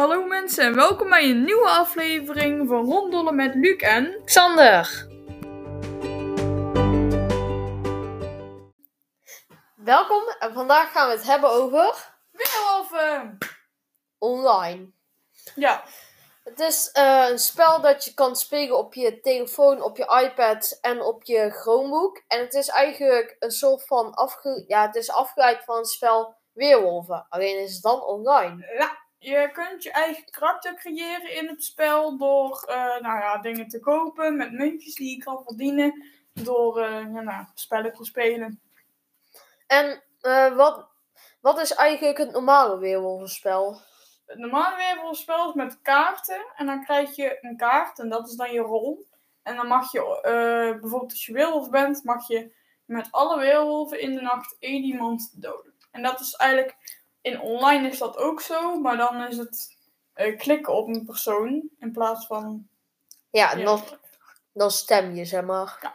Hallo mensen en welkom bij een nieuwe aflevering van Ronddollen met Luc en... Xander. Welkom en vandaag gaan we het hebben over Weerwolven! online. Ja, Het is eh, een spel dat je kan spelen op je telefoon, op je iPad en op je Chromebook. En het is eigenlijk een soort van afge ja, het is afgeleid van het spel Weerwolven. Alleen is het dan online. ja, je kunt je eigen karakter creëren in het spel door eh, nou ja, dingen te kopen met muntjes die je kan verdienen door eh, ja, nou, spellen te spelen. En eh, wat, wat is eigenlijk het normale Weerwolvenspel? Het normale weerwolfspel is met kaarten en dan krijg je een kaart en dat is dan je rol. En dan mag je, bijvoorbeeld als je weerwolf bent, mag je met alle weerwolven in de nacht één iemand doden. En dat is eigenlijk, in online is dat ook zo, maar dan is het eh, klikken op een persoon in plaats van... Ja, dan, dan stem je, zeg maar. Ja.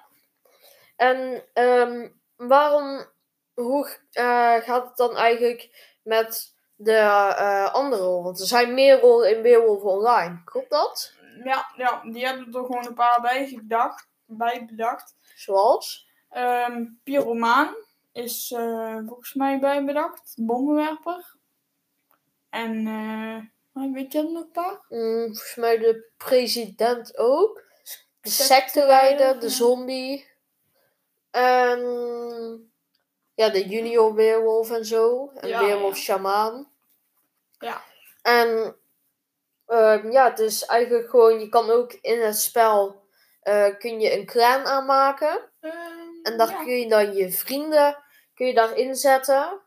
En ehm, waarom, hoe eh, gaat het dan eigenlijk met de eh, andere rol? Want er zijn meer rollen in Beowulf Online, klopt dat? Ja, ja, die hebben er gewoon een paar bij, gedacht, bij bedacht. Zoals? Ehm Pyromaan is eh, volgens mij bij bedacht. Bommenwerper. En eh, weet je er nog een paar? Mm, volgens mij de president ook. De Secteleider, de zombie. En ja, de junior weerwolf en zo. En Ja, weerwolf ja. shamaan. Ja. En ehm, ja, het is eigenlijk gewoon, je kan ook in het spel eh, kun je een clan aanmaken. Ehm, En daar ja. kun je dan je vrienden kun je daarin zetten.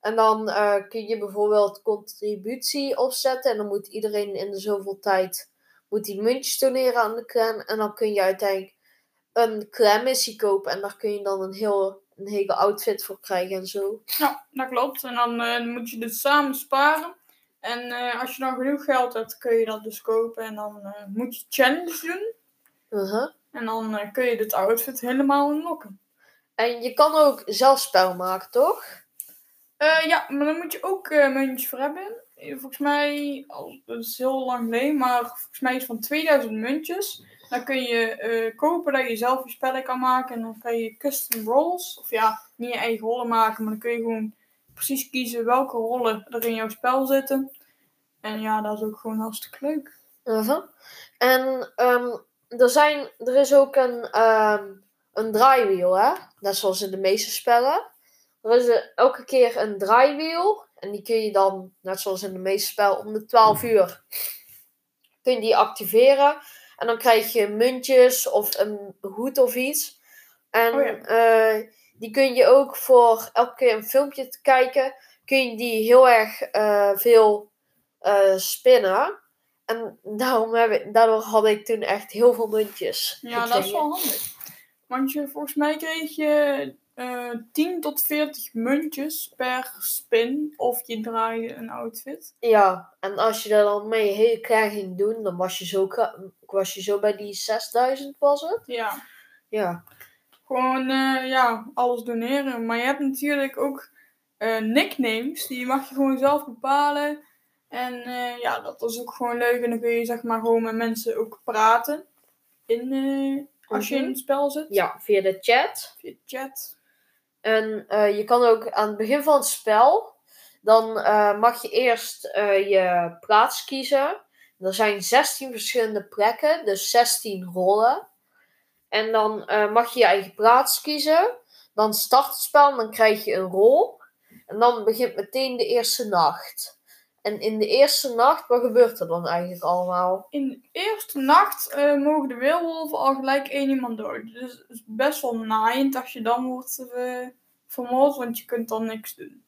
En dan eh, kun je bijvoorbeeld contributie opzetten. En dan moet iedereen in de zoveel tijd moet die muntjes doneren aan de clan. En dan kun je uiteindelijk een clanmissie kopen. En daar kun je dan een, heel, een hele outfit voor krijgen en zo. Ja, dat klopt. En dan eh, moet je dus samen sparen. En eh, als je dan genoeg geld hebt, kun je dat dus kopen. En dan moet je challenge doen. Uh-huh. En dan kun je dit outfit helemaal unlocken. En je kan ook zelf spel maken, toch? Eh, ja, maar dan moet je ook eh, muntjes voor hebben. Eh, Volgens mij, al, dat is heel lang geleden, maar volgens mij is het van 2000 muntjes. Dan kun je kopen dat je zelf je spellen kan maken. En dan kan je custom rolls, of ja, niet je eigen rollen maken, maar dan kun je gewoon precies kiezen welke rollen er in jouw spel zitten. En ja, dat is ook gewoon hartstikke leuk. Uh-huh. En ehm, er, zijn, er is ook een, ehm, een draaiwiel, hè? Net zoals in de meeste spellen. Er is elke keer een draaiwiel. En die kun je dan, net zoals in de meeste spellen, om de 12 uur kun je die activeren. En dan krijg je muntjes of een hoed of iets. En Oh ja. eh, die kun je ook voor elke keer een filmpje te kijken, kun je die heel erg eh, veel eh, spinnen. En daarom heb ik, daardoor had ik toen echt heel veel muntjes. Ja, dat is wel handig. Want je, volgens mij kreeg je eh 10 tot 40 muntjes per spin of je draaide een outfit. Ja, en als je daar dan mee heel klein ging doen, dan was je zo, was je zo bij die 6000 was het? Ja, Ja. gewoon eh, ja, alles doneren. Maar je hebt natuurlijk ook eh, nicknames, die mag je gewoon zelf bepalen. En eh, ja, dat is ook gewoon leuk. En dan kun je zeg maar gewoon met mensen ook praten. In, eh, als je in Mhm. het spel zit. ja, via de chat. Via chat. En eh, je kan ook aan het begin van het spel, dan eh, mag je eerst eh, je plaats kiezen. Er zijn 16 verschillende plekken, dus 16 rollen. En dan mag je je eigen plaats kiezen. Dan start het spel en dan krijg je een rol. En dan begint meteen de eerste nacht. En in de eerste nacht, wat gebeurt er dan eigenlijk allemaal? In de eerste nacht eh, mogen de weerwolven al gelijk één iemand dood. Dus het is best wel naaiend als je dan wordt eh, vermoord, want je kunt dan niks doen.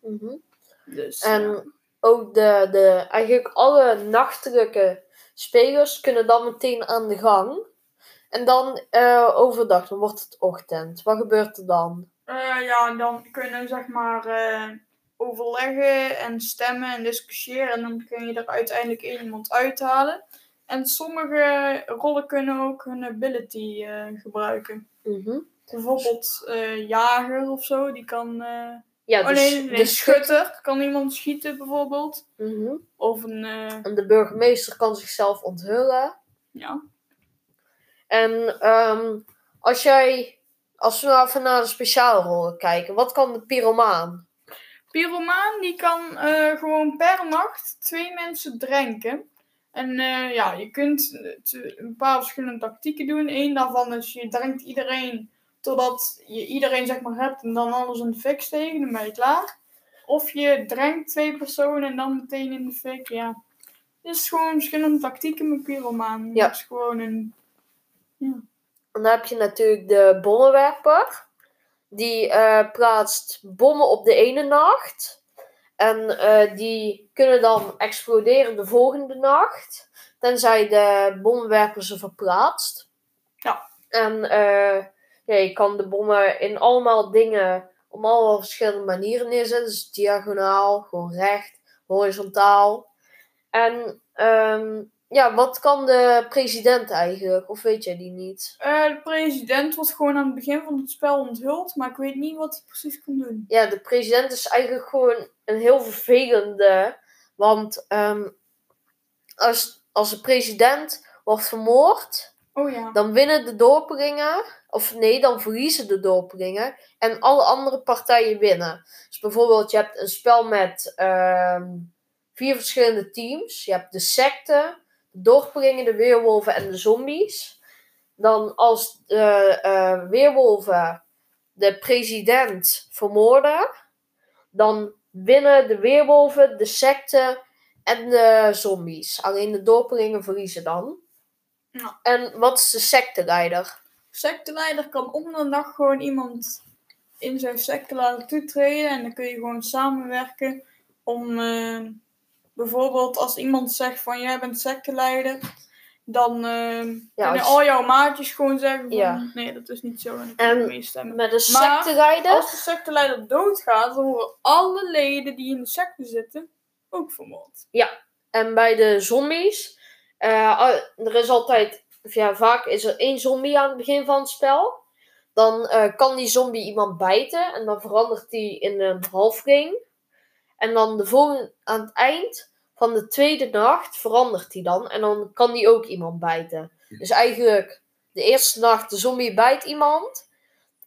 Mhm. Dus, En ja. ook de, de, eigenlijk alle nachtelijke spelers kunnen dan meteen aan de gang. En dan eh, overdag, dan wordt het ochtend. Wat gebeurt er dan? Ja, dan kunnen zeg maar overleggen en stemmen en discussiëren. En dan kun je er uiteindelijk één iemand uithalen. En sommige rollen kunnen ook hun ability eh, gebruiken. Mhm. Bijvoorbeeld eh, jager of zo, die kan eh, Ja, oh de, nee, de schutter. Kan iemand schieten bijvoorbeeld? Mhm. Of een, En de burgemeester kan zichzelf onthullen. ja. En ehm, als jij, als we nou even naar de speciale rollen kijken, wat kan de pyromaan? Pyromaan die kan eh, gewoon per nacht twee mensen drenken. En eh, ja, je kunt eh, een paar verschillende tactieken doen. Eén daarvan is je drenkt iedereen totdat je iedereen zeg maar hebt en dan alles in de fik steken, dan ben je klaar. Of je drenkt twee personen en dan meteen in de fik, ja. Het is gewoon verschillende tactieken met pyromaan. Ja. Het is gewoon een... En dan heb je natuurlijk de bommenwerper. Die eh, plaatst bommen op de ene nacht. En eh, die kunnen dan exploderen de volgende nacht. Tenzij de bommenwerper ze verplaatst. Ja. En eh, ja, je kan de bommen in allemaal dingen op allemaal verschillende manieren neerzetten. Dus diagonaal, gewoon recht, horizontaal. En ehm, ja, wat kan de president eigenlijk? Of weet jij die niet? Eh, de president wordt gewoon aan het begin van het spel onthuld, maar ik weet niet wat hij precies kan doen. Ja, de president is eigenlijk gewoon een heel vervelende. Want ehm, als, als de president wordt vermoord, Oh ja. dan winnen de dorpelingen. Of nee, dan verliezen de dorpelingen. En alle andere partijen winnen. Dus bijvoorbeeld, je hebt een spel met ehm, vier verschillende teams. Je hebt de secte, de dorpelingen, de weerwolven en de zombies. Dan als de eh, weerwolven de president vermoorden, dan winnen de weerwolven, de secte en de zombies. Alleen de dorpelingen verliezen dan. Ja. En wat is de secteleider? secteleider kan om de dag gewoon iemand in zijn secte laten toetreden. En dan kun je gewoon samenwerken om eh, bijvoorbeeld als iemand zegt van jij bent secteleider. Dan eh, kunnen als- al jouw maatjes gewoon zeggen van Ja. nee dat is niet zo en ik En kan meestemmen. Met Maar secteleider? Als de secteleider doodgaat dan worden alle leden die in de secte zitten ook vermoord. En bij de zombies, eh, er is altijd, of ja, vaak is er één zombie aan het begin van het spel. Dan eh, kan die zombie iemand bijten en dan verandert die in een halfring. En dan de volgende, aan het eind van de tweede nacht verandert die dan en dan kan die ook iemand bijten. Dus eigenlijk de eerste nacht de zombie bijt iemand.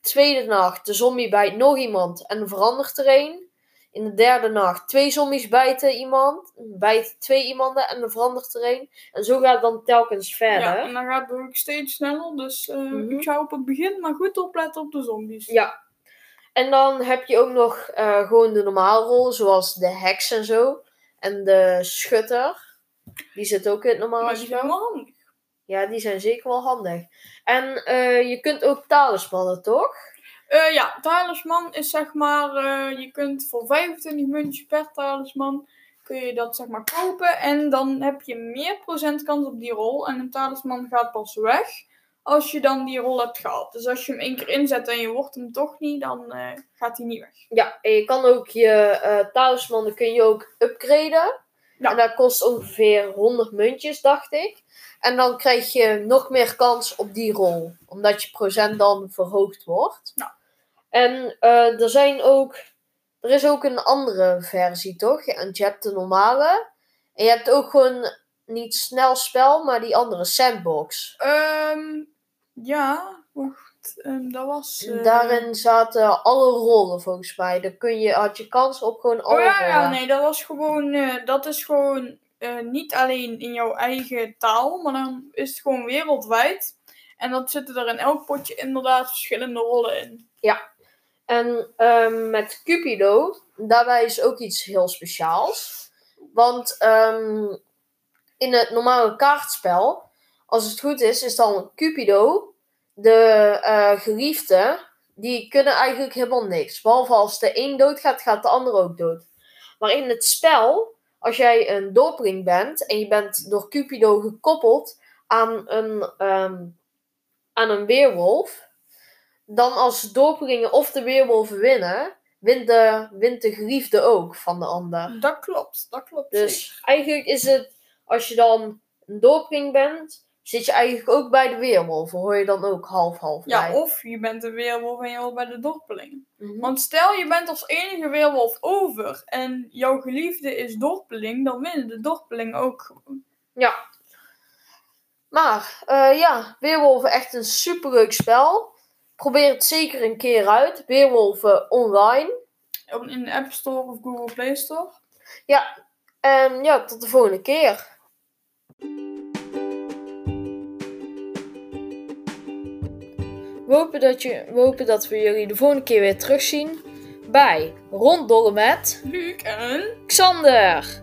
De tweede nacht de zombie bijt nog iemand en dan verandert er een. In de derde nacht twee zombies bijten iemand. Bijten twee iemanden en dan verandert er een. En zo gaat het dan telkens verder. Ja, en dan gaat het ook steeds sneller. Dus eh, Mhm. ik zou op het begin maar goed opletten op de zombies. Ja. En dan heb je ook nog eh, gewoon de normale rol, zoals de heks en zo. En de schutter. Die zit ook in het normale maar die spel. zijn wel handig. Ja, die zijn zeker wel handig. En eh, je kunt ook talismannen, toch? Eh, ja, talisman is zeg maar, je kunt voor 25 muntjes per talisman kun je dat zeg maar kopen en dan heb je meer procent kans op die rol en een talisman gaat pas weg als je dan die rol hebt gehad. Dus als je hem één keer inzet en je wordt hem toch niet, dan eh, gaat hij niet weg. Ja, en je kan ook je talismannen kun je ook upgraden. Ja. En dat kost ongeveer 100 muntjes, dacht ik. En dan krijg je nog meer kans op die rol. Omdat je procent dan verhoogd wordt. Ja. En eh, er zijn ook... Er is ook een andere versie, toch? Want je hebt de normale. En je hebt ook gewoon niet snel spel, maar die andere sandbox. Ehm, ja, wacht, ehm, dat was... eh, Daarin zaten alle rollen volgens mij. Daar kun je, had je kans op gewoon alle Oh ja, ja, nee, dat was gewoon, eh, dat is gewoon eh, niet alleen in jouw eigen taal, maar dan is het gewoon wereldwijd. En dan zitten er in elk potje inderdaad verschillende rollen in. En ehm, met Cupido, daarbij is ook iets heel speciaals. Want ehm, in het normale kaartspel, als het goed is, is dan Cupido, de eh geliefde, die kunnen eigenlijk helemaal niks. Behalve als de een doodgaat, gaat de ander ook dood. Maar in het spel, als jij een dorpeling bent en je bent door Cupido gekoppeld aan een, ehm, aan een weerwolf, dan als de dorpelingen of de weerwolven winnen, wint de, wint de geliefde ook van de ander. Dat klopt, dat klopt. zeker. Dus eigenlijk is het, als je dan een dorpeling bent, zit je eigenlijk ook bij de weerwolven. Hoor je dan ook half-half Ja, bij. of je bent een weerwolf en je hoort bij de dorpeling. Mhm. Want stel je bent als enige weerwolf over en jouw geliefde is dorpeling, dan winnen de dorpeling ook gewoon. Ja. Maar eh, ja, Weerwolven echt een superleuk spel. Probeer het zeker een keer uit. Weerwolven online. In de App Store of Google Play Store. En ja, tot de volgende keer. We hopen dat, je, we hopen dat we jullie de volgende keer weer terugzien bij Ronddollen met Luc en... Xander.